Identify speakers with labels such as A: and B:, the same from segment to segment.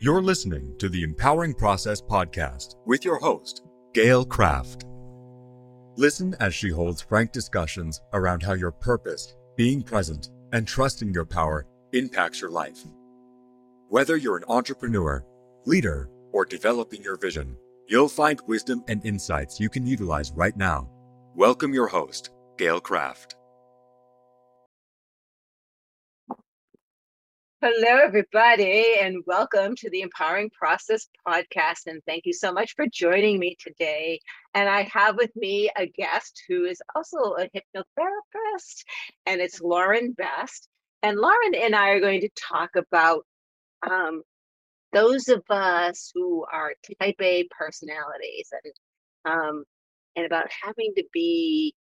A: You're listening to the Empowering Process podcast with your host, Gail Kraft. Listen as she holds frank discussions around how your purpose, being present, and trusting your power impacts your life. Whether you're an entrepreneur, leader, or developing your vision, you'll find wisdom and insights you can utilize right now. Welcome your host, Gail Kraft.
B: Hello, everybody, and welcome to the Empowering Process podcast. And thank you so much for joining me today. And I have with me a guest who is also a hypnotherapist, and it's Lauren Best. And Lauren and I are going to talk about um, those of us who are type A personalities and um, and about having to be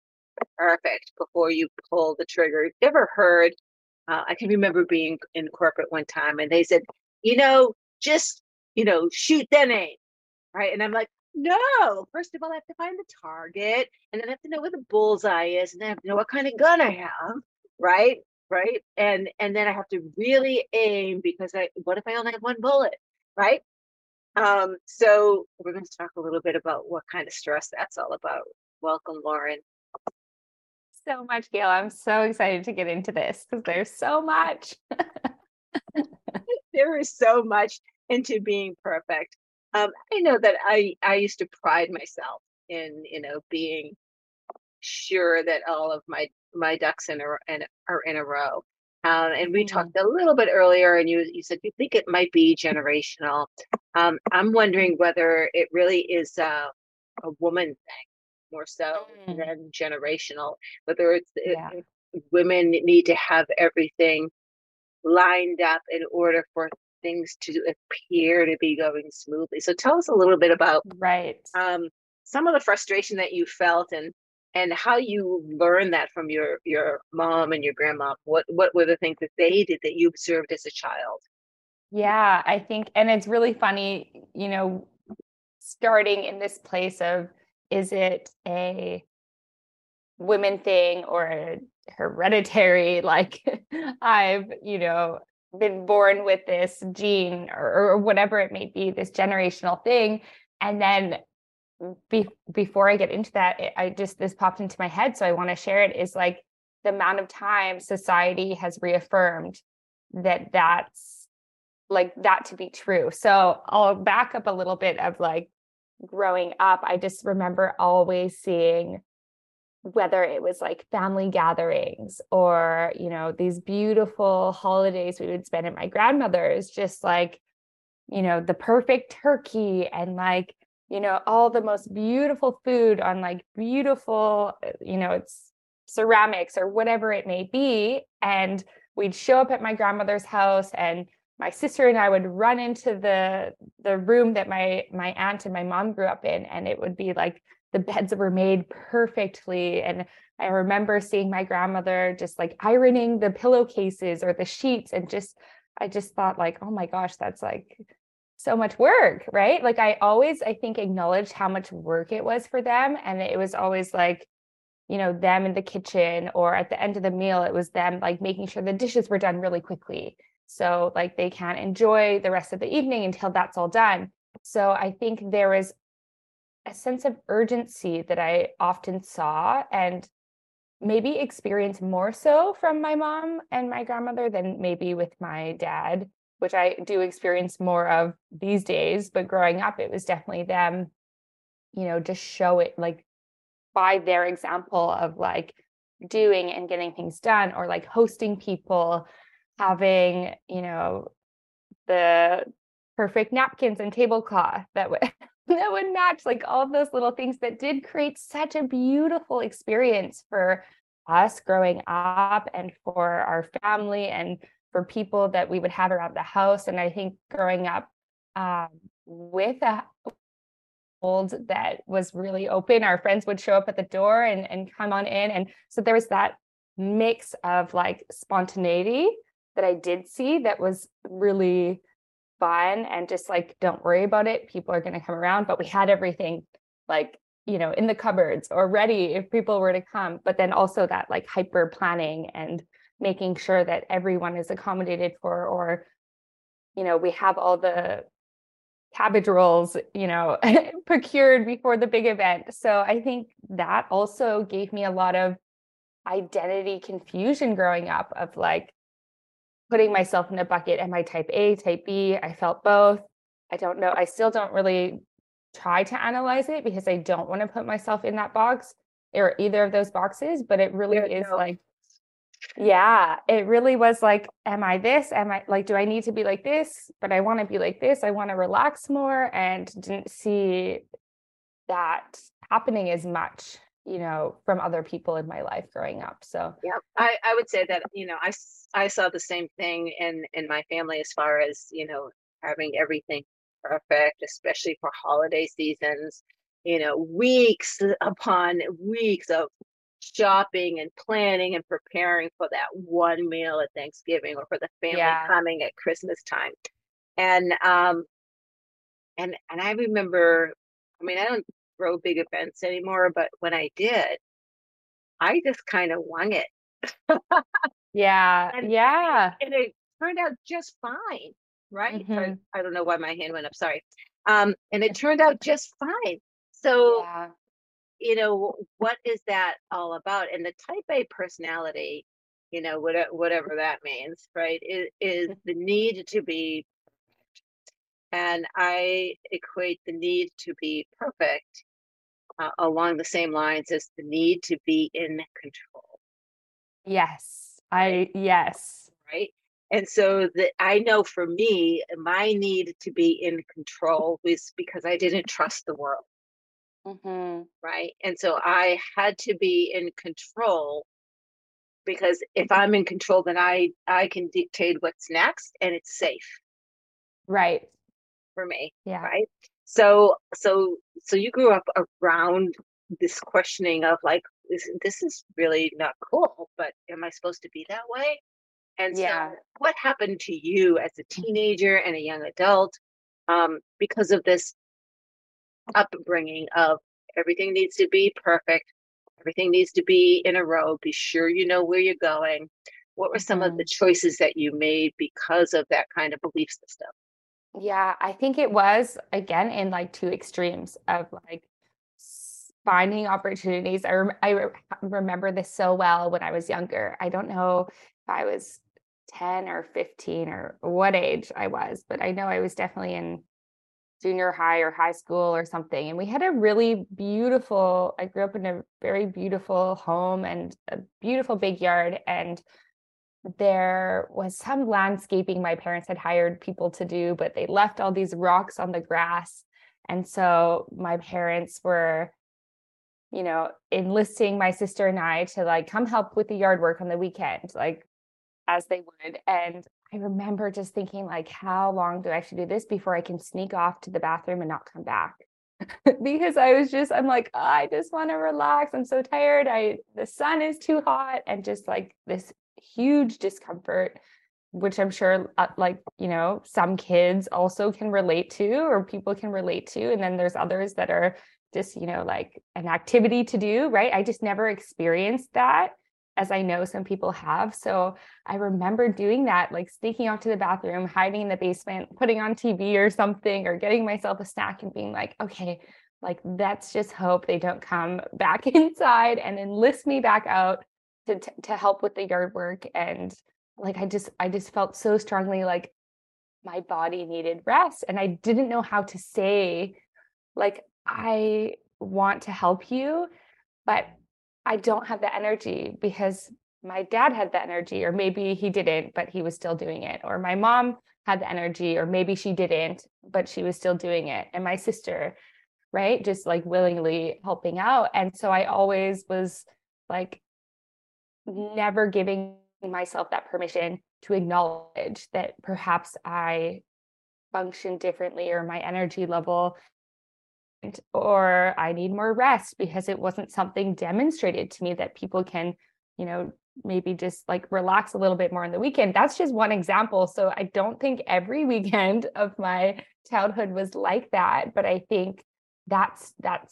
B: perfect before you pull the trigger. You've ever heard uh, I can remember being in corporate one time and they said, you know, just, you know, shoot then aim. Right. And I'm like, no, first of all, I have to find the target and then I have to know where the bullseye is and then I have to know what kind of gun I have. Right. Right. And and then I have to really aim because I what if I only have one bullet? Right. Um, so we're going to talk a little bit about what kind of stress that's all about. Welcome, Lauren
C: so much, Gail. I'm so excited to get into this because there's so much.
B: there is so much into being perfect. Um, I know that I I used to pride myself in you know being sure that all of my my ducks in a in, are in a row. Um, and we mm-hmm. talked a little bit earlier, and you you said you think it might be generational. Um, I'm wondering whether it really is a, a woman thing more so mm. than generational. Whether it's yeah. it, women need to have everything lined up in order for things to appear to be going smoothly. So tell us a little bit about
C: right
B: um, some of the frustration that you felt and and how you learned that from your your mom and your grandma. What what were the things that they did that you observed as a child?
C: Yeah, I think, and it's really funny, you know, starting in this place of is it a women thing or a hereditary like i've you know been born with this gene or, or whatever it may be this generational thing and then be, before i get into that it, i just this popped into my head so i want to share it is like the amount of time society has reaffirmed that that's like that to be true. So i'll back up a little bit of like growing up, I just remember always seeing whether it was like family gatherings or, you know, these beautiful holidays we would spend at my grandmother's, just like, you know, the perfect turkey and like, you know, all the most beautiful food on like beautiful, uh, you know, it's ceramics or whatever it may be. And we'd show up at my grandmother's house and my sister and I would run into the the room that my my aunt and my mom grew up in and it would be like the beds were made perfectly. And I remember seeing my grandmother just like ironing the pillowcases or the sheets and just I just thought like oh my gosh that's like so much work right? Like I always I think acknowledged how much work it was for them and it was always like you know them in the kitchen or at the end of the meal it was them like making sure the dishes were done really quickly so, like, they can't enjoy the rest of the evening until that's all done. So, I think there was a sense of urgency that I often saw and maybe experienced more so from my mom and my grandmother than maybe with my dad, which I do experience more of these days. But growing up, it was definitely them, you know, just show it like by their example of like doing and getting things done or like hosting people having, you know, the perfect napkins and tablecloth that would that would match like all of those little things that did create such a beautiful experience for us growing up and for our family and for people that we would have around the house. And i think growing up um, with a old that was really open our friends would show up at the door and, and come on in. And so there was that mix of like spontaneity that I did see that was really fun and just like don't worry about it people are going to come around but we had everything like you know in the cupboards or ready if people were to come but then also that like hyper planning and making sure that everyone is accommodated for or you know, we have all the cabbage rolls, you know, procured before the big event. So I think that also gave me a lot of identity confusion growing up of like putting myself in a bucket. Am I type A, type B? I felt both. I don't know. I still don't really try to analyze it because I don't want to put myself in that box or either of those boxes, but it really is no. like yeah, it really was like, am I this? Am I like, do I need to be like this? But I want to be like this. I want to relax more and didn't see that happening as much, you know, from other people in my life growing up. So,
B: yeah, I, I would say that, you know, I, I saw the same thing in, in my family as far as, you know, having everything perfect, especially for holiday seasons you know, weeks upon weeks of shopping and planning and preparing for that one meal at Thanksgiving or for the family yeah. coming at Christmas time. And um and and I remember I mean I don't throw big events anymore, but when I did, I just kind of won it.
C: yeah.
B: And,
C: yeah.
B: And it turned out just fine. Right. Mm-hmm. I, I don't know why my hand went up. Sorry. Um, and it turned out just fine. So yeah you know what is that all about and the type a personality you know whatever, whatever that means right is, is the need to be and i equate the need to be perfect uh, along the same lines as the need to be in control
C: yes i yes
B: right and so that i know for me my need to be in control was because i didn't trust the world
C: Mm-hmm.
B: Right. And so I had to be in control because if I'm in control, then I I can dictate what's next and it's safe.
C: Right.
B: For me.
C: Yeah.
B: Right. So so so you grew up around this questioning of like this, this is really not cool, but am I supposed to be that way? And yeah. so what happened to you as a mm-hmm. teenager and a young adult um, because of this upbringing of everything needs to be perfect, everything needs to be in a row, be sure you know where you're going. What were some mm-hmm. of the choices that you made because of that kind of belief system?
C: Yeah, I think it was again in like two extremes of like finding opportunities. I, rem- I re- remember this so well when I was younger. I don't know if I was 10 or 15 or what age I was, but I know I was definitely in junior high or high school or something. And we had a really beautiful, I grew up in a very beautiful home and a beautiful big yard. And there was some landscaping my parents had hired people to do, but they left all these rocks on the grass. And so my parents were, you know, enlisting my sister and I to like come help with the yard work on the weekend, like as they would. And I remember just thinking, like, how long do I actually do this before I can sneak off to the bathroom and not come back? because I was just, I'm like, oh, I just want to relax. I'm so tired. I, the sun is too hot, and just like this huge discomfort, which I'm sure, uh, like, you know, some kids also can relate to, or people can relate to. And then there's others that are just, you know, like an activity to do, right? I just never experienced that as I know some people have. So I remember doing that, like sneaking off to the bathroom, hiding in the basement, putting on TV or something, or getting myself a snack and being like, okay, like let's just hope they don't come back inside and enlist me back out to to help with the yard work. And like I just I just felt so strongly like my body needed rest. And I didn't know how to say, like, I want to help you, but I don't have the energy because my dad had the energy, or maybe he didn't, but he was still doing it. Or my mom had the energy, or maybe she didn't, but she was still doing it. And my sister, right, just like willingly helping out. And so I always was like never giving myself that permission to acknowledge that perhaps I function differently or my energy level or I need more rest because it wasn't something demonstrated to me that people can, you know, maybe just like relax a little bit more on the weekend. That's just one example. So I don't think every weekend of my childhood was like that, but I think that's that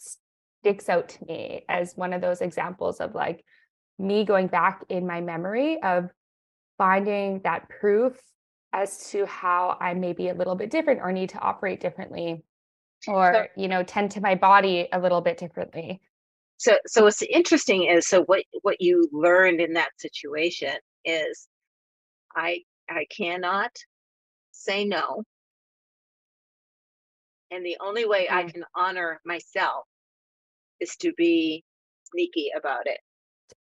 C: sticks out to me as one of those examples of like me going back in my memory of finding that proof as to how I may be a little bit different or need to operate differently or, so, you know, tend to my body a little bit differently.
B: So so what's interesting is so what what you learned in that situation is I I cannot say no. And the only way mm. I can honor myself is to be sneaky about it.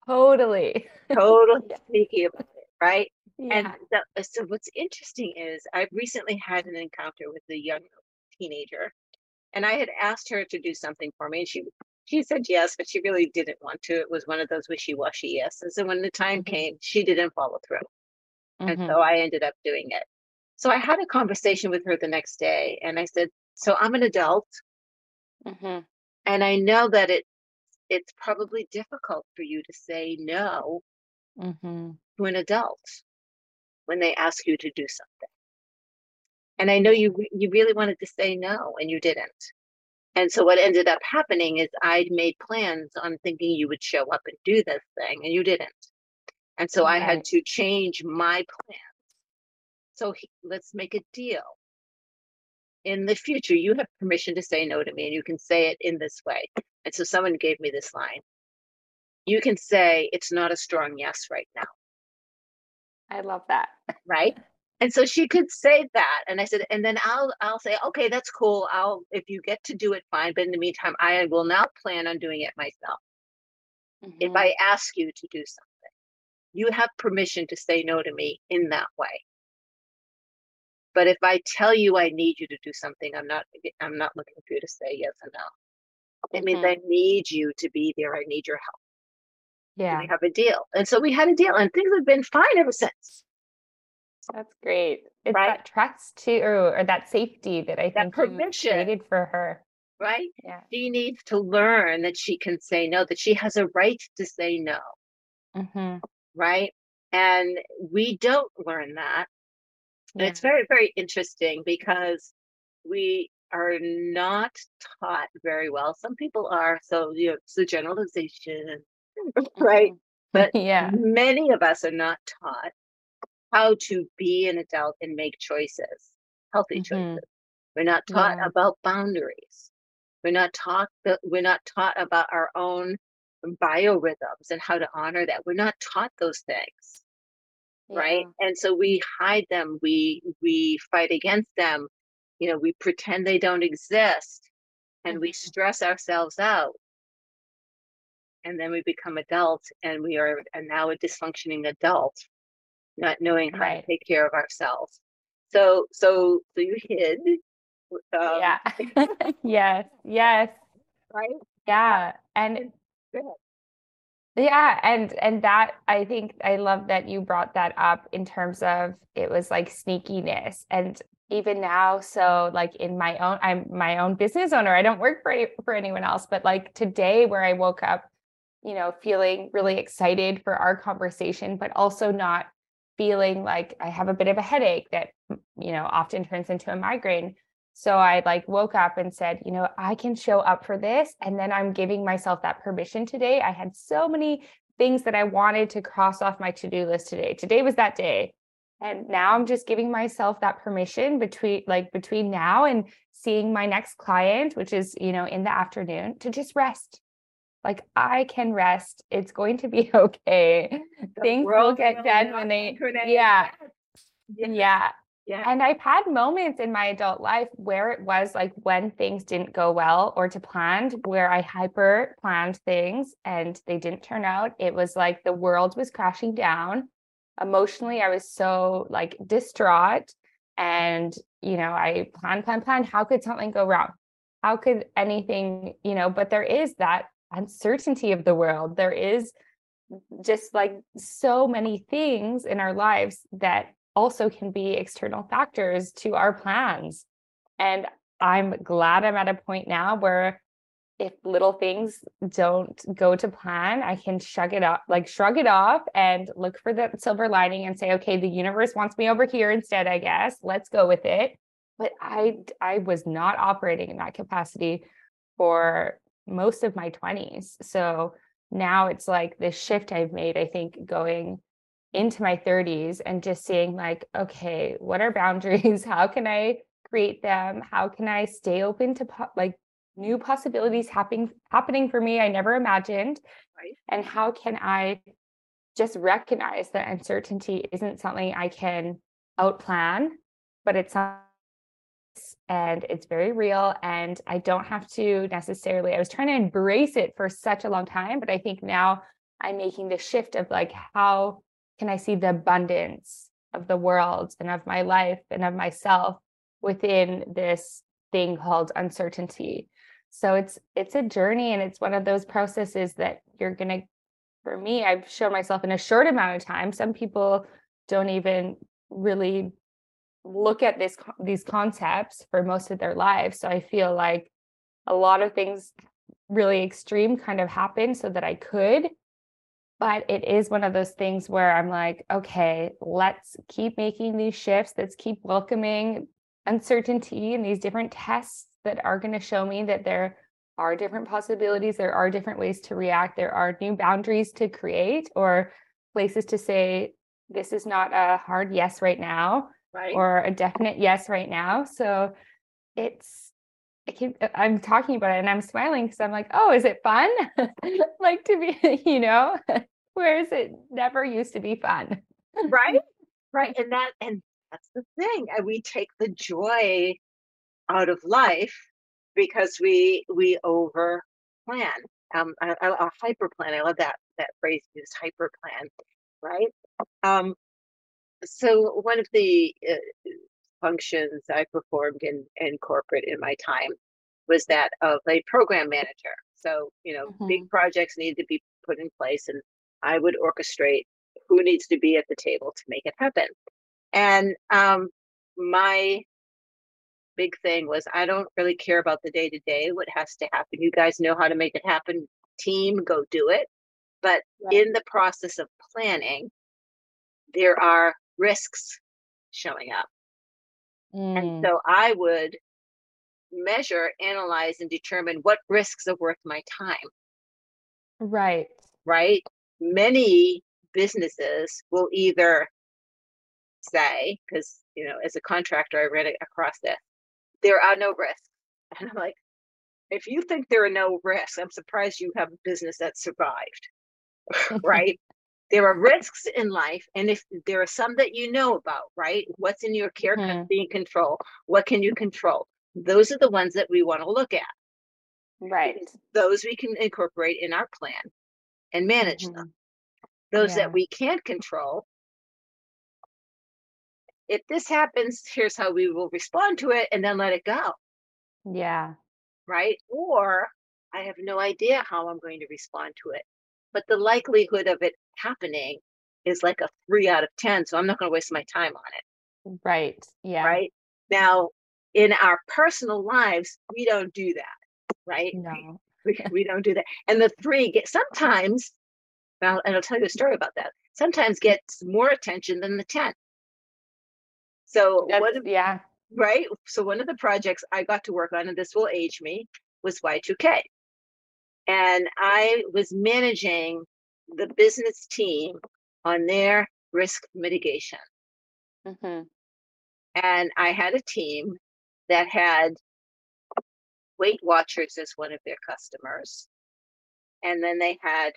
C: Totally.
B: totally sneaky about it, right? Yeah. And the, so what's interesting is I've recently had an encounter with a young teenager and I had asked her to do something for me and she she said yes, but she really didn't want to. It was one of those wishy-washy yeses. And when the time mm-hmm. came, she didn't follow through. Mm-hmm. And so I ended up doing it. So I had a conversation with her the next day and I said, So I'm an adult. Mm-hmm. And I know that it it's probably difficult for you to say no mm-hmm. to an adult when they ask you to do something. And I know you you really wanted to say no and you didn't. And so what ended up happening is I'd made plans on thinking you would show up and do this thing and you didn't. And so I had to change my plans. So he, let's make a deal. In the future, you have permission to say no to me and you can say it in this way. And so someone gave me this line. You can say it's not a strong yes right now.
C: I love that.
B: Right? And so she could say that. And I said, and then I'll I'll say, okay, that's cool. I'll if you get to do it, fine. But in the meantime, I will now plan on doing it myself. Mm-hmm. If I ask you to do something, you have permission to say no to me in that way. But if I tell you I need you to do something, I'm not I'm not looking for you to say yes or no. It mm-hmm. means I need you to be there. I need your help.
C: Yeah.
B: And we have a deal. And so we had a deal and things have been fine ever since.
C: That's great. It's right? that trust too, or, or, that safety that I think
B: that permission
C: created for her.
B: Right?
C: Yeah.
B: She needs to learn that she can say no, that she has a right to say no. Mm-hmm. Right? And we don't learn that. Yeah. And it's very, very interesting because we are not taught very well. Some people are, so you know, it's a generalization, right? But
C: yeah,
B: many of us are not taught how to be an adult and make choices, healthy mm-hmm. choices. We're not taught yeah. about boundaries. We're not taught that we're not taught about our own biorhythms and how to honor that. We're not taught those things. Yeah. Right. And so we hide them, we we fight against them, you know, we pretend they don't exist and mm-hmm. we stress ourselves out. And then we become adults and we are and now a dysfunctioning adult not knowing how right. to take care of ourselves. So, so, so you hid.
C: Um, yeah. yes. Yes.
B: Right.
C: Yeah. And yeah, and and that I think I love that you brought that up in terms of it was like sneakiness and even now so like in my own I'm my own business owner. I don't work for any, for anyone else, but like today where I woke up, you know, feeling really excited for our conversation but also not feeling like I have a bit of a headache that, you know, often turns into a migraine. So I like woke up and said, you know, I can show up for this. And then I'm giving myself that permission today. I had so many things that I wanted to cross off my to do list today. Today was that day. And now I'm just giving myself that permission between like between now and seeing my next client, which is, you know, in the afternoon to just rest like I can rest. It's going to be okay. The Things will get done when they yeah. yeah. Yeah. And I've had moments in my adult life where it was like when things didn't go well or to planned, where I hyper planned things and they didn't turn out. It was like the world was crashing down. Emotionally, I was so like distraught. And, you know, I planned, planned, planned. How could something go wrong? How could anything, you know, but there is that uncertainty of the world. There is mm, just like so many things in our lives that also can be external factors to our plans. And I'm glad I'm at a point now where if little things don't go to plan, I can shrug it up, like shrug it off and look for the silver lining and say, okay, the universe wants me over here instead, I guess. Let's go with it. But I I was not operating in that capacity for most of my 20s. So now it's like this shift I've made, I think, going into my 30s and just seeing like okay what are boundaries? How can i create them? How can i stay open to po- like new possibilities happening happening for me i never imagined.
B: Right.
C: and how can i just recognize that uncertainty isn't something i can outplan but it's and it's very real and i don't have to necessarily i was trying to embrace it for such a long time but i think now i'm making the shift of like how can i see the abundance of the world and of my life and of myself within this thing called uncertainty? So it's it's a journey and it's one of those processes that you're to for me i've shown myself in a short amount of time. Some people don't even really look at this these concepts for most of their lives. So i feel like a lot of things really extreme kind of happened so that i could but it is one of those things where i'm like okay let's keep making these shifts let's keep welcoming uncertainty and these different tests that are going to show me that there are different possibilities there are different ways to react there are new boundaries to create or places to say this is not a hard yes right now
B: right.
C: or a definite yes right now. So it's I keep I'm talking about it and I'm smiling because I'm like, oh, is it fun? like to be, you know, whereas it never used to be fun.
B: right? Right. And that and that's the thing. And we take the joy out of life because we we over plan. Um, a, a hyper plan. I love that that phrase used hyper plan, right? Um, so one of the uh, functions I performed in in corporate in my time was that of a program manager. So you know, mm-hmm. big projects need to be put in place, and I would orchestrate who needs to be at the table to make it happen. And um, my big thing was I don't really care about the day to day, what has to happen. You guys know how to make it happen. Team, go do it. But in the process of planning, there are risks showing up. Mm. And so I would measure, analyze, and determine what risks are worth my time.
C: Right.
B: Right. Many businesses will either say, because, you know, as a contractor, I read it across this, there are no risks. And I'm like, if you think there are no risks, I'm surprised you have a business that survived. right. There are risks in life and if there are some that you know about right? What's in your care mm-hmm. being control? What can you control? Those are the ones that we want to look at.
C: Right.
B: Those we can incorporate in our plan and manage mm-hmm. them those yeah. that we can't control if this happens here's how we will respond to it and then let it go.
C: Yeah.
B: Right? Or i have no idea how i'm going to respond to it but the likelihood of it happening is like a three out of 10. So I'm not going to waste my time on it.
C: Right. Yeah.
B: Right. Now, in our personal lives, we don't do that. Right.
C: No.
B: We, we don't do that. And the three get sometimes, well, and I'll tell you a story about that, sometimes gets more attention than the 10. So,
C: That's, what, yeah.
B: Right. So, one of the projects I got to work on, and this will age me, was Y2K. And I was managing the business team on their risk mitigation. Mm-hmm. And I had a team that had Weight Watchers as one of their customers. And then they had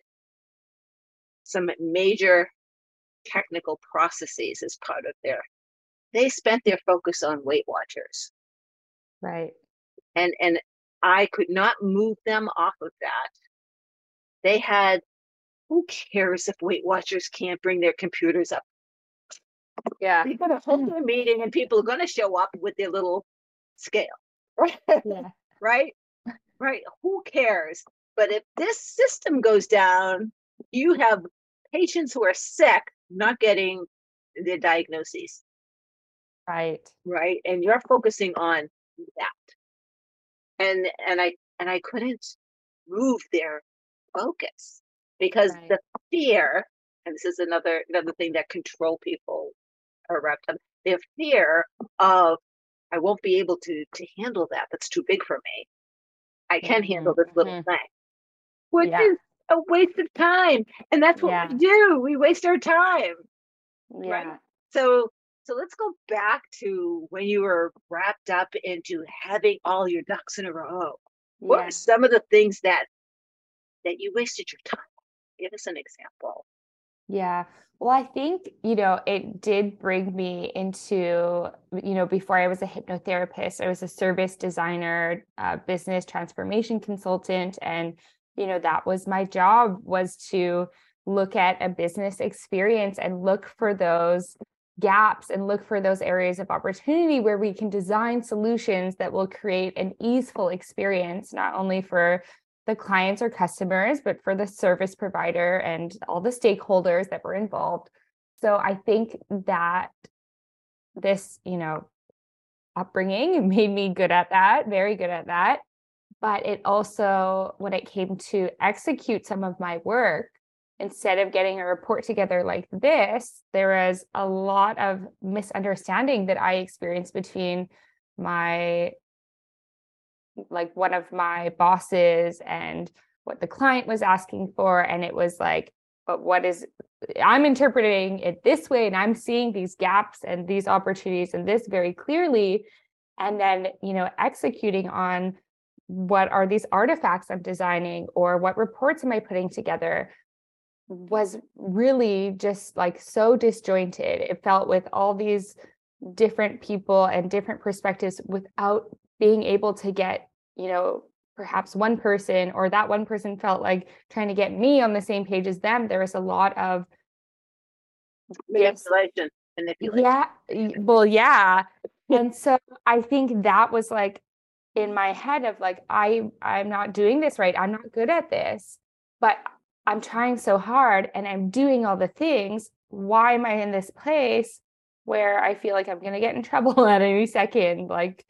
B: some major technical processes as part of their they spent their focus on weight watchers
C: right
B: and and i could not move them off of that they had who cares if Weight Watchers can't bring their computers up?
C: Yeah.
B: They're going to hold a meeting and people are going to show up with their little scale.
C: yeah.
B: right? Right. Who cares? But if this system goes down, you have patients who are sick not getting their diagnoses.
C: Right.
B: Right. And you're focusing on that. And and I and I couldn't move their focus because right. the fear and this is another another thing that control people around them their fear of i won't be able to to handle that that's too big for me i can mm-hmm. handle this little mm-hmm. thing which yeah. is a waste of time and that's what yeah. we do we waste our time
C: Yeah.
B: Right? So so let's go back to when you were wrapped up into having all your ducks in a row. What
C: Yeah.
B: are some of the things that that you wasted your time? Give us an example.
C: Yeah. Well, I think, you know, it did bring me into, you know, before I was a hypnotherapist, I was a service designer, uh, business transformation consultant. And, you know, that was my job was to look at a business experience and look for those gaps and look for those areas of opportunity where we can design solutions that will create an easeful experience, not only for the clients or customers, but for the service provider and all the stakeholders that were involved. So I think that this, you know, upbringing made me good at that, very good at that. But it also, when it came to execute some of my work, instead of getting a report together like this, there was a lot of misunderstanding that I experienced between my like one of my bosses and what the client was asking for and it was like but what is i'm interpreting it this way and i'm seeing these gaps and these opportunities and this very clearly and then you know executing on what are these artifacts i'm designing or what reports am i putting together was really just like so disjointed it felt with all these different people and different perspectives without being able to get you know perhaps one person or that one person felt like trying to get me on the same page as them there was a lot of
B: Manipulation. Manipulation.
C: yeah well yeah and so i think that was like in my head of like i i'm not doing this right i'm not good at this but i'm trying so hard and i'm doing all the things why am i in this place where i feel like i'm going to get in trouble at any second like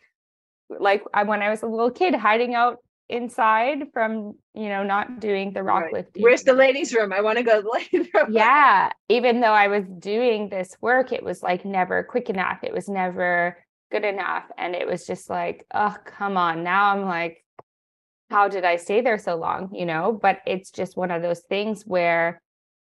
C: like I, when i was a little kid hiding out inside from you know not doing the rock
B: Right.
C: lifting
B: Where's the ladies' room? I want to go to the ladies' room.
C: yeah even though i was doing this work it was like never quick enough it was never good enough and it was just like oh come on now i'm like how did i stay there so long you know? But it's just one of those things where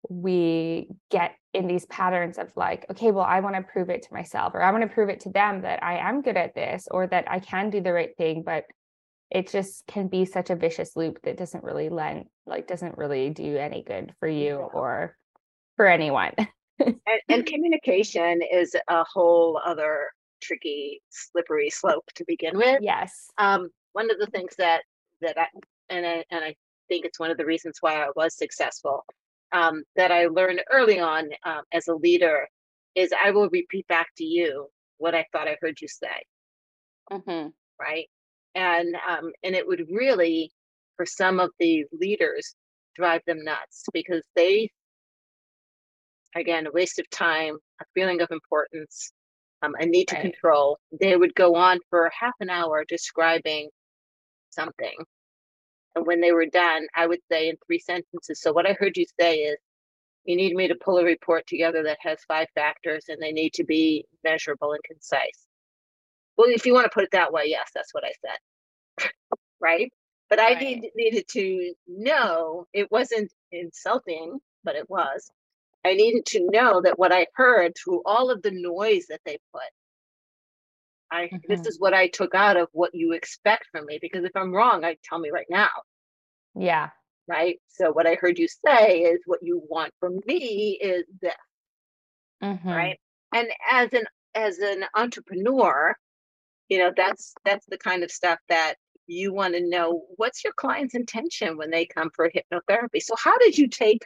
C: we get in these patterns of like okay well i want to prove it to myself or i want to prove it to them that i am good at this or that i can do the right thing but it just can be such a vicious loop that doesn't really lend like doesn't really do any good for you or for anyone.
B: And, and communication is a whole other tricky, slippery slope to begin with.
C: yes.
B: Um, one of the things that that I and I and I think it's one of the reasons why I was successful um, that I learned early on um, as a leader is I will repeat back to you what I thought I heard you say.
C: hmm
B: right? And um, and it would really, for some of the leaders, drive them nuts because they, again, a waste of time, a feeling of importance, um, a need to
C: Right.
B: control. They would go on for half an hour describing something, and when they were done, I would say in three sentences. So what I heard you say is. You need me to pull a report together that has five factors and they need to be measurable and concise. Well, if you want to put it that way, yes, that's what I said. right? But I
C: Right.
B: need, needed to know it wasn't insulting, but it was. I needed to know that what I heard through all of the noise that they put, I this
C: Mhm.
B: is what I took out of what you expect from me. Because if I'm wrong, I tell me right now,
C: yeah
B: right? So what I heard you say is what you want from me is this.
C: Mhm.
B: right and as an as an entrepreneur you know that's that's the kind of stuff that you want to know what's your client's intention when they come for hypnotherapy so how did you take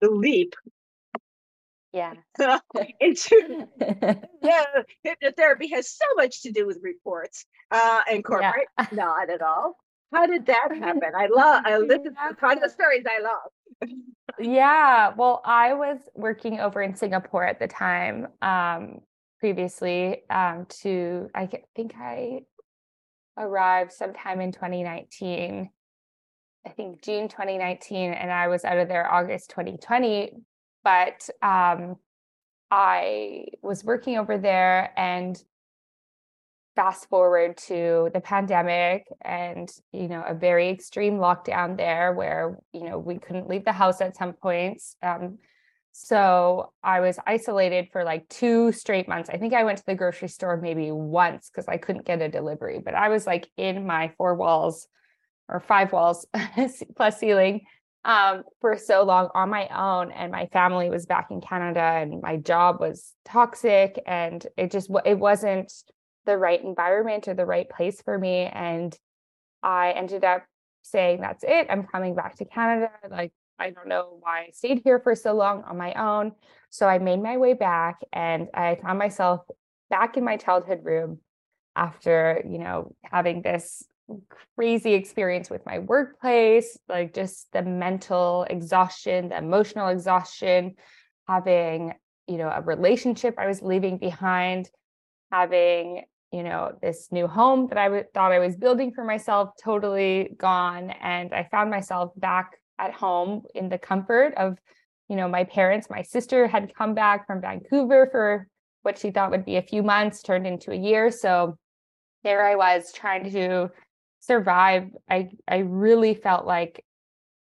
B: the leap
C: yeah.
B: Into yeah hypnotherapy has so much to do with reports uh and corporate. Not at all. How did that happen? I love i listen to the kind of stories i love.
C: Yeah, well, I was working over in Singapore at the time, um, previously, um, to I think I arrived sometime in 2019. I think June 2019, and I was out of there August 2020. But um, I was working over there and fast forward to the pandemic and you know a very extreme lockdown there where you know we couldn't leave the house at some points um, So I was isolated for like two straight months. I think I went to the grocery store maybe once because I couldn't get a delivery, but I was like in my four walls or five walls plus ceiling um, for so long on my own. And my family was back in Canada and my job was toxic and it just, it wasn't the right environment or the right place for me. And I ended up saying, that's it. I'm coming back to Canada. Like, I don't know why I stayed here for so long on my own. So I made my way back and I found myself back in my childhood room after, you know, having this crazy experience with my workplace, like just the mental exhaustion, the emotional exhaustion, having, you know, a relationship I was leaving behind, having, you know, this new home that I w- thought I was building for myself totally gone. And I found myself back at home in the comfort of, you know, my parents. My sister had come back from Vancouver for what she thought would be a few months, turned into a year. So there I was trying to survive. I I really felt like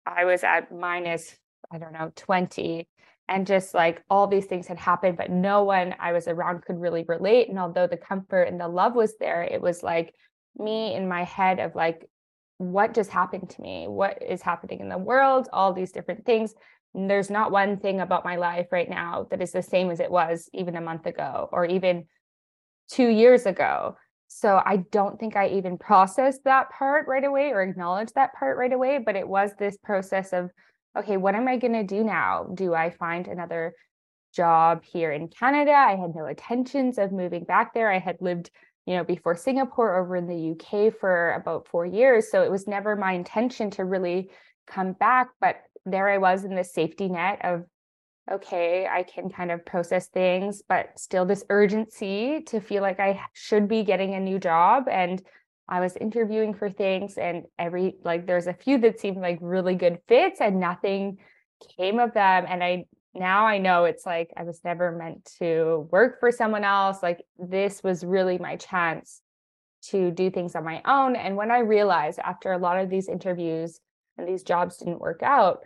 C: I was at minus, I don't know, 20 and just like all these things had happened but no one i was around could really relate and although the comfort and the love was there it was like me in my head of like what just happened to me? What is happening in the world? All these different things. And there's not one thing about my life right now that is the same as it was even a month ago or even 2 years ago so i don't think i even processed that part right away or acknowledged that part right away but it was this process of okay, what am I going to do now? Do I find another job here in Canada? I had no intentions of moving back there. I had lived, you know, before Singapore over in the UK for about four years. So it was never my intention to really come back. But there I was in this safety net of, okay, I can mm-hmm. kind of process things, but still this urgency to feel like I should be getting a new job. And I was interviewing for things and every like there's a few that seemed like really good fits and nothing came of them and I now I know it's like I was never meant to work for someone else like this was really my chance to do things on my own and when I realized after a lot of these interviews and these jobs didn't work out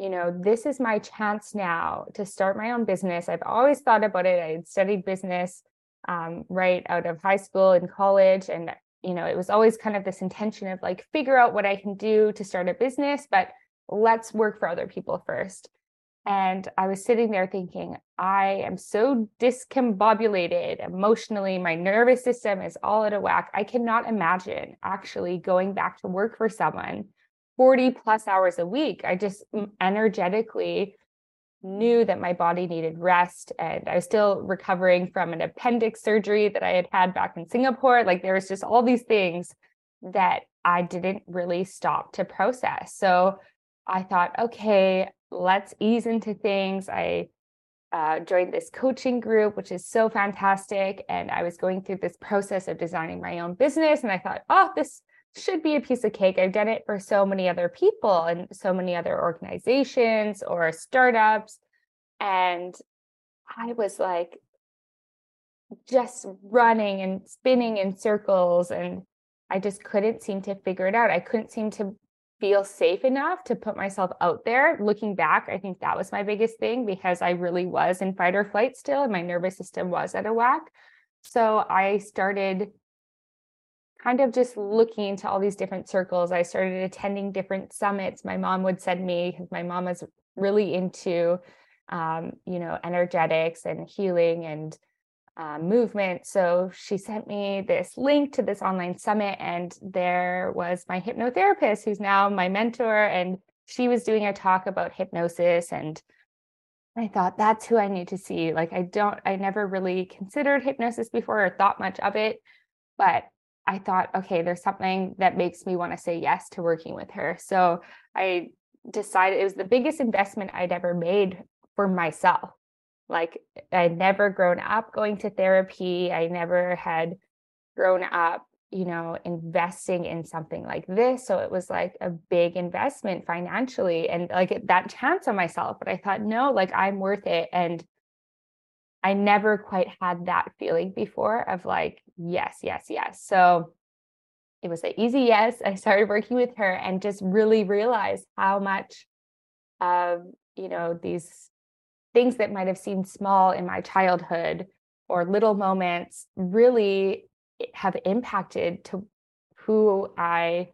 C: you know this is my chance now to start my own business I've always thought about it I had studied business um, right out of high school and college and you know, it was always kind of this intention of like figure out what I can do to start a business, but let's work for other people first. And I was sitting there thinking, I am so discombobulated emotionally. My nervous system is all out of whack. I cannot imagine actually going back to work for someone 40 plus hours a week. I just energetically knew that my body needed rest and I was still recovering from an appendix surgery that I had had back in Singapore. Like there was just all these things that I didn't really stop to process. So I thought, okay, let's ease into things. I uh, joined this coaching group, which is so fantastic. And I was going through this process of designing my own business. And I thought, oh, this should be a piece of cake. I've done it for so many other people and so many other organizations or startups. And I was like just running and spinning in circles. And I just couldn't seem to figure it out. I couldn't seem to feel safe enough to put myself out there. Looking back, I think that was my biggest thing because I really was in fight or flight still, and my nervous system was at a whack. So I started kind of just looking into all these different circles. I started attending different summits. My mom would send me because my mom was really into, um, you know, energetics and healing and uh, movement. So she sent me this link to this online summit, and there was my hypnotherapist, who's now my mentor, and she was doing a talk about hypnosis and I thought that's who I need to see. Like I don't I never really considered hypnosis before or thought much of it, but I thought, okay, there's something that makes me want to say yes to working with her. So I decided it was the biggest investment I'd ever made for myself. Like I'd never grown up going to therapy. I never had grown up, you know, investing in something like this. So it was like a big investment financially and like that chance on myself. But I thought, no, like I'm worth it. And I never quite had that feeling before of like, yes, yes, yes. So it was an easy yes. I started working with her and just really realized how much of, you know, these things that might have seemed small in my childhood or little moments really have impacted to who I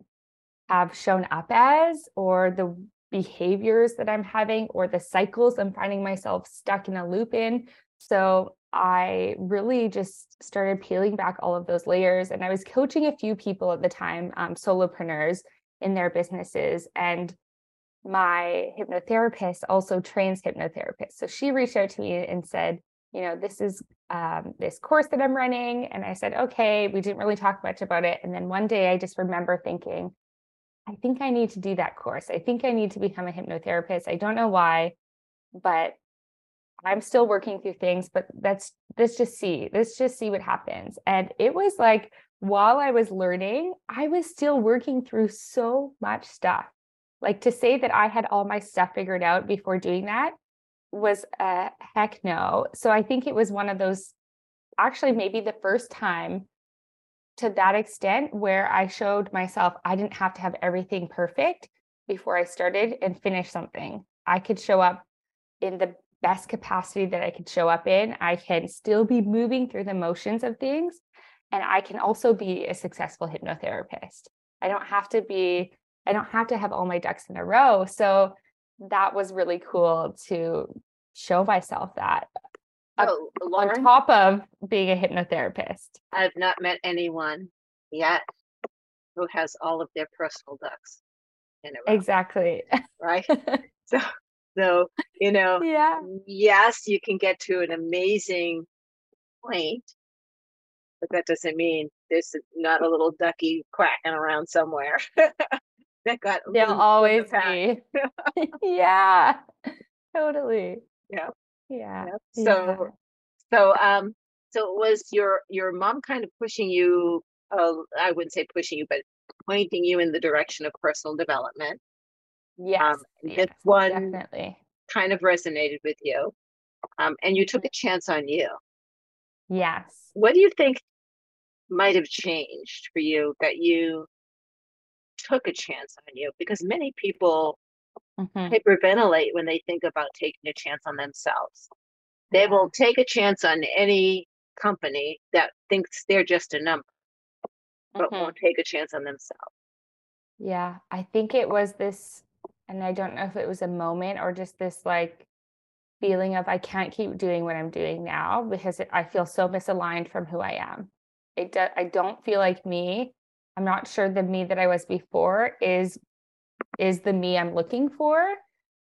C: have shown up as or the behaviors that I'm having or the cycles I'm finding myself stuck in a loop in. So I really just started peeling back all of those layers. And I was coaching a few people at the time, um, solopreneurs in their businesses. And my hypnotherapist also trains hypnotherapists. So she reached out to me and said, you know, this is um, this course that I'm running. And I said, okay, we didn't really talk much about it. And then one day I just remember thinking, I think I need to do that course. I think I need to become a hypnotherapist. I don't know why, but I'm still working through things, but that's let's just see. Let's just see what happens. And it was like while I was learning, I was still working through so much stuff. Like to say that I had all my stuff figured out before doing that was a heck no. So I think it was one of those actually maybe the first time to that extent where I showed myself I didn't have to have everything perfect before I started and finish something. I could show up in the best capacity that I could show up in. I can still be moving through the motions of things. And I can also be a successful hypnotherapist. I don't have to be, I don't have to have all my ducks in a row. So that was really cool to show myself that uh,
B: Oh,
C: on top of being a hypnotherapist.
B: I've not met anyone yet who has all of their personal ducks in a row.
C: Exactly.
B: Right. so, so you know,
C: yeah.
B: yes, you can get to an amazing point, but that doesn't mean there's not a little ducky quacking around somewhere. that got
C: They'll always be. yeah. Totally.
B: Yeah.
C: Yeah.
B: Yep. So, so, um, so was your your mom kind of pushing you? Uh, I wouldn't say pushing you, but pointing you in the direction of personal development.
C: Yes. Um,
B: yes
C: this
B: one
C: definitely
B: kind of resonated with you, um, and you took a chance on you.
C: Yes.
B: What do you think might have changed for you that you took a chance on you? Because many people mm-hmm. hyperventilate when they think about taking a chance on themselves. They yeah. will take a chance on any company that thinks they're just a number, but mm-hmm. won't take a chance on themselves.
C: Yeah, I think it was this, and I don't know if it was a moment or just this like feeling of I can't keep doing what I'm doing now because I feel so misaligned from who I am. It do, I don't feel like me. I'm not sure the me that I was before is is the me I'm looking for.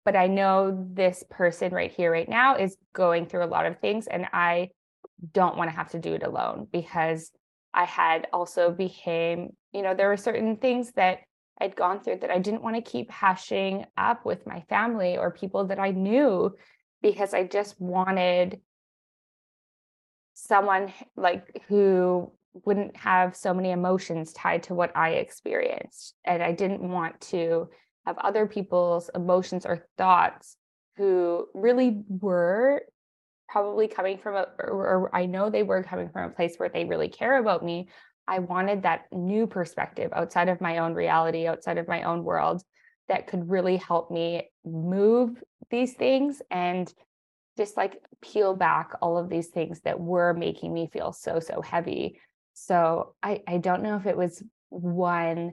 C: But I know this person right here, right now, is going through a lot of things, and I don't want to have to do it alone because I had also became, you know, there were certain things that I'd gone through that I didn't want to keep hashing up with my family or people that I knew because I just wanted someone like who wouldn't have so many emotions tied to what I experienced. And I didn't want to have other people's emotions or thoughts who really were probably coming from a, or, or I know they were coming from a place where they really care about me. I wanted that new perspective outside of my own reality, outside of my own world that could really help me move these things and just like peel back all of these things that were making me feel so so heavy. So I, I don't know if it was one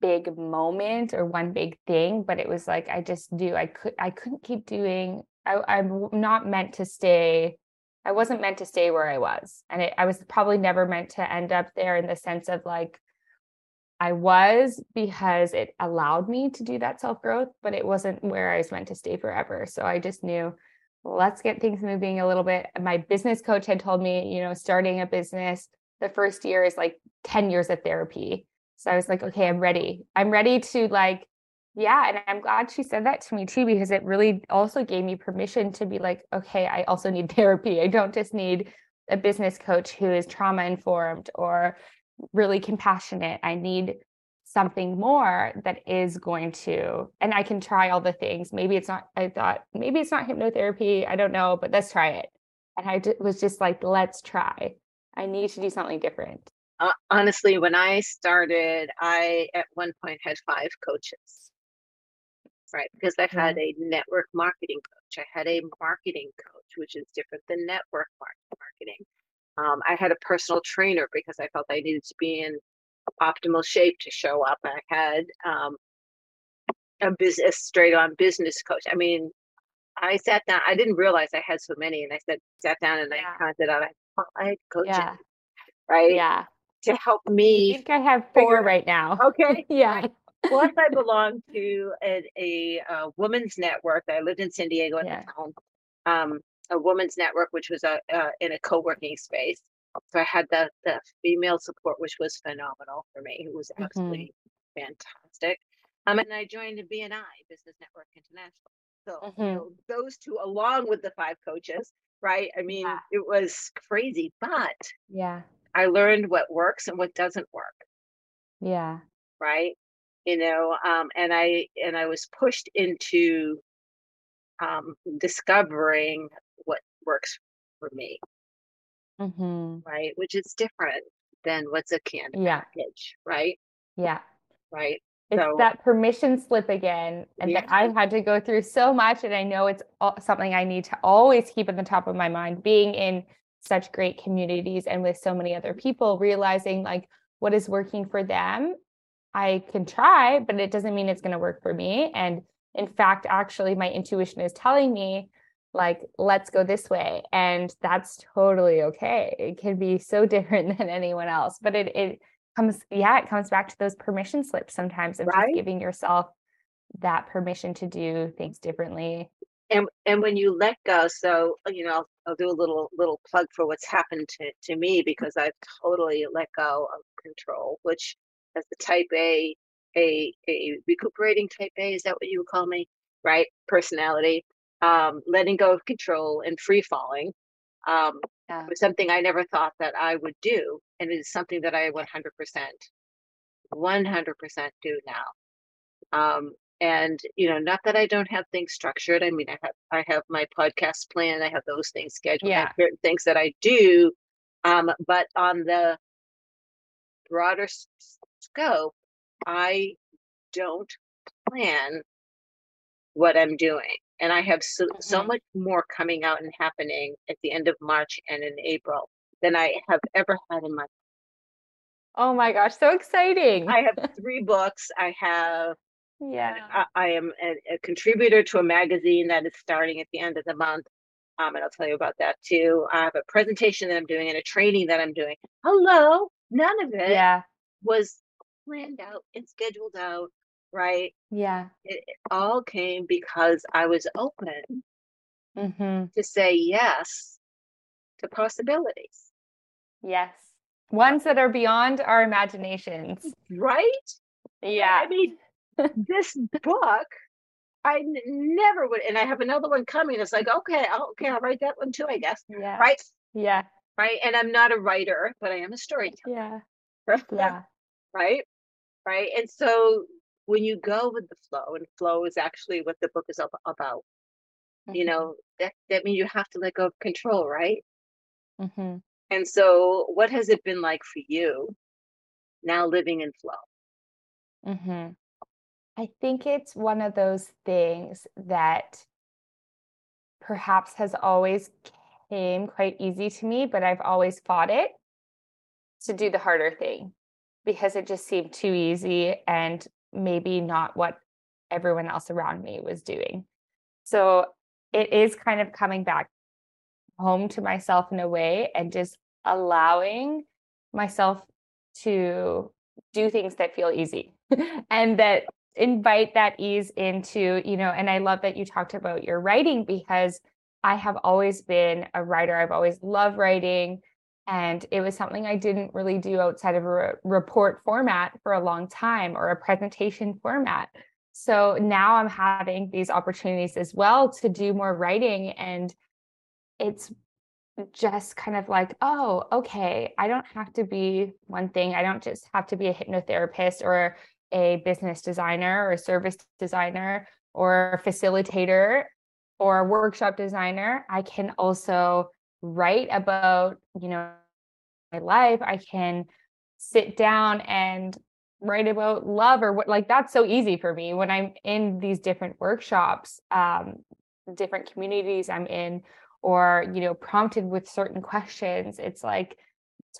C: big moment or one big thing, but it was like I just knew I could I couldn't keep doing I, I'm not meant to stay I wasn't meant to stay where I was. And it, I was probably never meant to end up there in the sense of like I was because it allowed me to do that self growth, but it wasn't where I was meant to stay forever. So I just knew let's get things moving a little bit. My business coach had told me, you know, starting a business, the first year is like 10 years of therapy. So I was like, okay, I'm ready. I'm ready to like, yeah. And I'm glad she said that to me too, because it really also gave me permission to be like, okay, I also need therapy. I don't just need a business coach who is trauma informed or really compassionate. I need something more that is going to and i can try all the things maybe it's not i thought maybe it's not hypnotherapy i don't know but let's try it and I was just like let's try i need to do something different
B: uh, honestly when i started i at one point had five coaches right? Because I had a network marketing coach, I had a marketing coach, which is different than network marketing. Um, I had a personal trainer because I felt I needed to be in optimal shape to show up. I had um, a business straight on business coach. I mean, I sat down. I didn't realize I had so many, and I said, sat down and yeah. I counted out. I had coaches, yeah. right?
C: Yeah,
B: to help me.
C: I think I have four right now.
B: Okay,
C: yeah.
B: Plus, I belong to a, a, a, women's network. I lived in San Diego at yeah. the time. Um, a women's network, which was a uh, in a co-working space. So I had the the female support, which was phenomenal for me. It was mm-hmm. absolutely mm-hmm. fantastic. Um, and I joined the BNI Business Network International. So mm-hmm. you know, those two, along with the five coaches, right? I mean, yeah. it was crazy, but
C: yeah,
B: I learned what works and what doesn't work.
C: Yeah.
B: Right. You know, um, and I and I was pushed into um, discovering what works for me.
C: Mm-hmm.
B: Right, which is different than what's a canned yeah. package, right?
C: Yeah.
B: Right.
C: It's so, that permission slip again, and yeah. that I've had to go through so much, and I know it's something I need to always keep at the top of my mind. Being in such great communities and with so many other people, realizing like what is working for them, I can try, but it doesn't mean it's going to work for me. And in fact, actually, my intuition is telling me like let's go this way and that's totally okay it can be so different than anyone else but it it comes yeah it comes back to those permission slips sometimes of right? just giving yourself that permission to do things differently
B: and and when you let go so uh, you know I'll, I'll do a little little plug for what's happened to, to me because i've totally let go of control which as the type a a a recuperating type a is that what you would call me right personality um, letting go of control and free falling um, yeah. was something I never thought that I would do. And it is something that I 100%, 100% do now. Um, and you know, not that I don't have things structured. I mean, I have I have my podcast plan. I have those things scheduled. Yeah. certain things that I do. Um, but on the broader scope, I don't plan what I'm doing and I have so, mm-hmm. so much more coming out and happening at the end of March and in April than I have ever had in my.
C: Oh my gosh, so exciting!
B: I have three books. I have.
C: Yeah.
B: I, I am a, a, contributor to a magazine that is starting at the end of the month. Um, and I'll tell you about that too. I have a presentation that I'm doing and a training that I'm doing. Hello, none of it
C: yeah.
B: was planned out and scheduled out right?
C: Yeah.
B: It, it all came because I was open
C: mm-hmm.
B: to say yes to possibilities.
C: Yes. Ones that are beyond our imaginations.
B: Right?
C: Yeah.
B: I mean, this book, I n- never would, and I have another one coming. It's like, okay, I'll, okay, I'll write that one too, I guess.
C: Yeah.
B: Right?
C: Yeah.
B: Right. And I'm not a writer, but I am a storyteller.
C: Yeah. Yeah.
B: right. Right. And so when you go with the flow, and flow is actually what the book is about, mm-hmm. you know, that, that means you have to let go of control, right?
C: Mm-hmm.
B: And so, what has it been like for you now living in flow?
C: Mm-hmm. I think it's one of those things that perhaps has always came quite easy to me, but I've always fought it to do the harder thing because it just seemed too easy and maybe not what everyone else around me was doing. So it is kind of coming back home to myself in a way and just allowing myself to do things that feel easy and that invite that ease into, you know, and I love that you talked about your writing because I have always been a writer. I've always loved writing. And it was something I didn't really do outside of a re- report format for a long time or a presentation format. So now I'm having these opportunities as well to do more writing. And it's just kind of like, oh, okay, I don't have to be one thing. I don't just have to be a hypnotherapist or a business designer or a service designer or facilitator or a workshop designer. I can also write about, you know, my life. I can sit down and write about love or what like that's so easy for me when i'm in these different workshops um different communities i'm in or you know prompted with certain questions it's like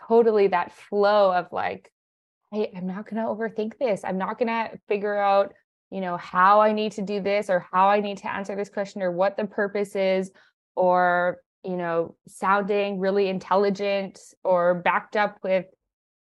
C: totally that flow of like hey i'm not going to overthink this i'm not going to figure out you know how i need to do this or how i need to answer this question or what the purpose is or you know sounding really intelligent or backed up with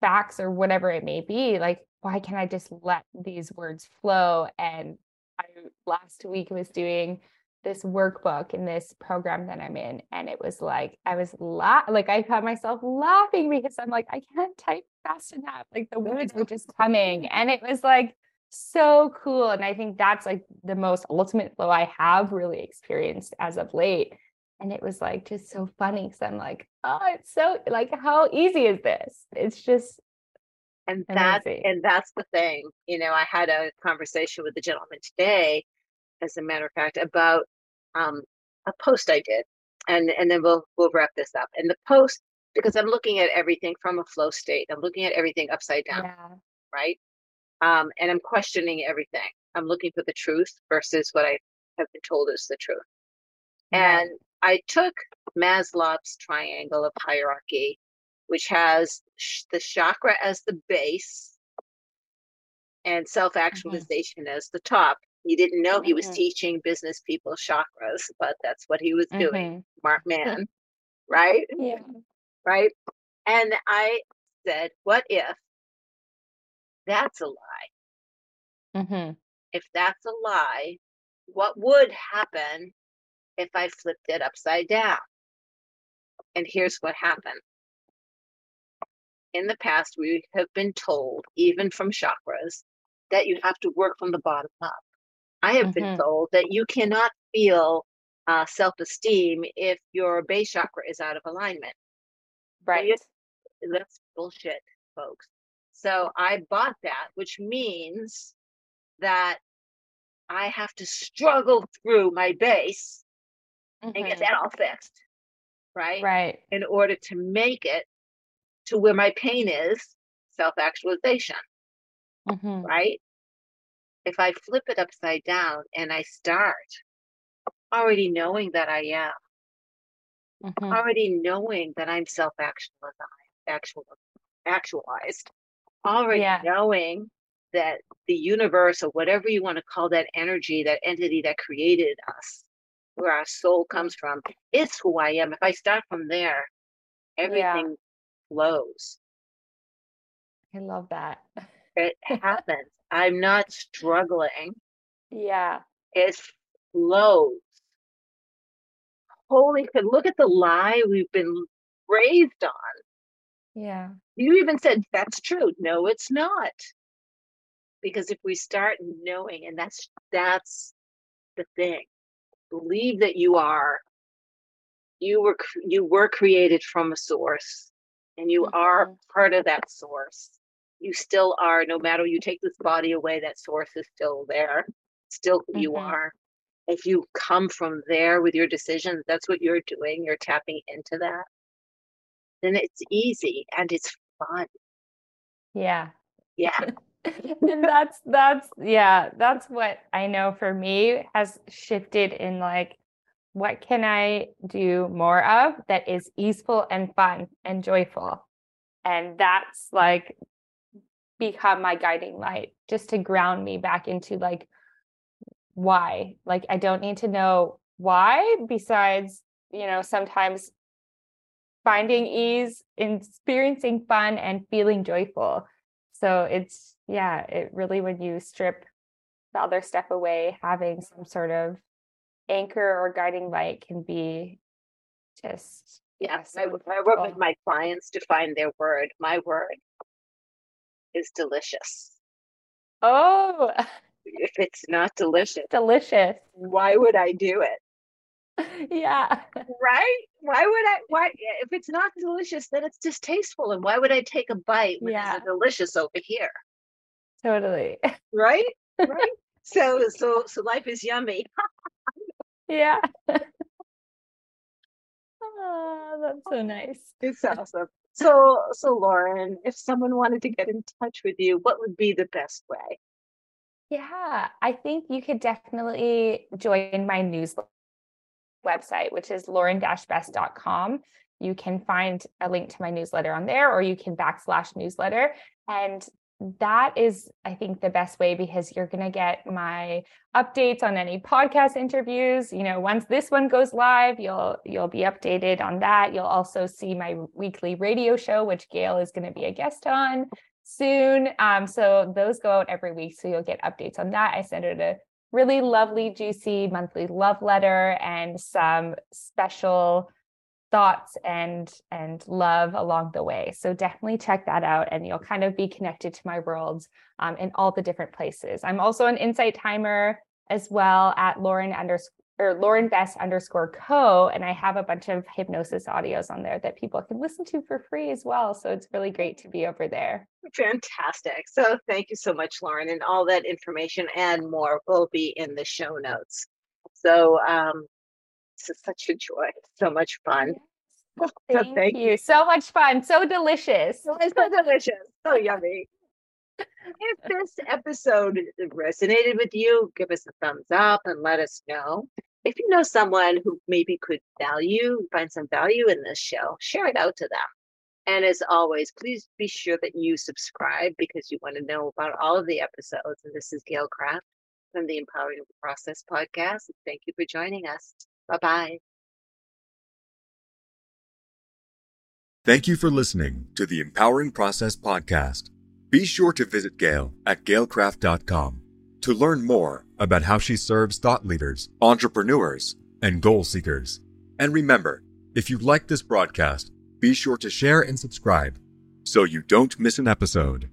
C: facts or whatever it may be like why can't i just let these words flow? And i last week was doing this workbook in this program that i'm in and it was like i was la- like i found myself laughing because i'm like i can't type fast enough. Like the words were just coming and it was like so cool and i think that's like the most ultimate flow i have really experienced as of late and it was like just so funny because i'm like oh it's so like how easy is this? It's just
B: and that and that's the thing you know i had a conversation with the gentleman today as a matter of fact about um, a post i did. And and then we'll we'll wrap this up. And the post because i'm looking at everything from a flow state i'm looking at everything upside down yeah. right? Um, and i'm questioning everything. I'm looking for the truth versus what i have been told is the truth. And i took maslow's triangle of hierarchy which has the chakra as the base and self actualization mm-hmm. as the top. He didn't know he was mm-hmm. teaching business people chakras, but that's what he was doing. Mm-hmm. Smart man, right?
C: Yeah.
B: Right. And I said, what if that's a lie?
C: Mm-hmm.
B: If that's a lie, what would happen if I flipped it upside down? And here's what happened in the past, we have been told, even from chakras, that you have to work from the bottom up. I have mm-hmm. been told that you cannot feel uh, self esteem if your base chakra is out of alignment.
C: Right.
B: That's bullshit, folks. So I bought that, which means that I have to struggle through my base mm-hmm. and get mm-hmm. that all fixed. Right.
C: Right.
B: In order to make it to where my pain is self actualization.
C: Mm-hmm.
B: Right? If I flip it upside down and I start already knowing that I am, mm-hmm. already knowing that I'm self actual, actualized, already yeah. knowing that the universe or whatever you want to call that energy, that entity that created us, where our soul comes from, is who I am. If I start from there, everything flows.
C: I love that.
B: It happens. I'm not struggling.
C: Yeah.
B: It flows. Holy look at the lie we've been raised on.
C: Yeah.
B: You even said that's true. No, it's not. Because if we start knowing, and that's that's the thing, believe that you are you were you were created from a source and you mm-hmm. are part of that source. You still are, no matter you take this body away, that source is still there, still who mm-hmm. you are. If you come from there with your decisions, that's what you're doing, you're tapping into that, then it's easy and it's fun.
C: Yeah.
B: Yeah.
C: and that's that's yeah that's what i know for me has shifted in like what can I do more of that is easeful and fun and joyful? And that's like become my guiding light just to ground me back into like why. Like I don't need to know why besides, you know, sometimes finding ease, experiencing fun and feeling joyful. So it's yeah, it really when you strip the other stuff away, having some sort of anchor or guiding light can be just
B: yes I, I work with my clients to find their word. My word is delicious.
C: Oh!
B: If it's not delicious
C: delicious.
B: why would i do it
C: yeah
B: right why would i why if it's not delicious then it's distasteful and why would i take a bite when yeah. it's delicious over here
C: totally
B: right right so so so life is yummy
C: yeah. oh, that's so nice.
B: It's awesome. So, so Lauren, if someone wanted to get in touch with you, what would be the best way?
C: Yeah, I think you could definitely join my newsletter website, which is lauren-best.com. You can find a link to my newsletter on there, or you can backslash newsletter. And that is i think the best way because you're going to get my updates on any podcast interviews you know once this one goes live you'll you'll be updated on that you'll also see my weekly radio show which gail is going to be a guest on soon um, so those go out every week so you'll get updates on that i send out a really lovely juicy monthly love letter and some special thoughts and and love along the way. So definitely check that out and you'll kind of be connected to my worlds um, in all the different places. I'm also an insight timer as well at lauren underscore or lauren best underscore co and i have a bunch of hypnosis audios on there that people can listen to for free as well so it's really great to be over there
B: fantastic so thank you so much lauren and all that information and more will be in the show notes so um, this is such a joy. So much fun.
C: Thank, so thank you. you. So much fun. So delicious.
B: So, so delicious. So yummy. If this episode resonated with you, give us a thumbs up and let us know. If you know someone who maybe could value, find some value in this show, share it out to them. And as always, please be sure that you subscribe because you want to know about all of the episodes. And this is Gail Kraft from the Empowering Process podcast. Thank you for joining us. Bye bye.
A: Thank you for listening to the Empowering Process podcast. Be sure to visit Gail at gailkraft.com to learn more about how she serves thought leaders, entrepreneurs, and goal seekers. And remember, if you like this broadcast, be sure to share and subscribe so you don't miss an episode.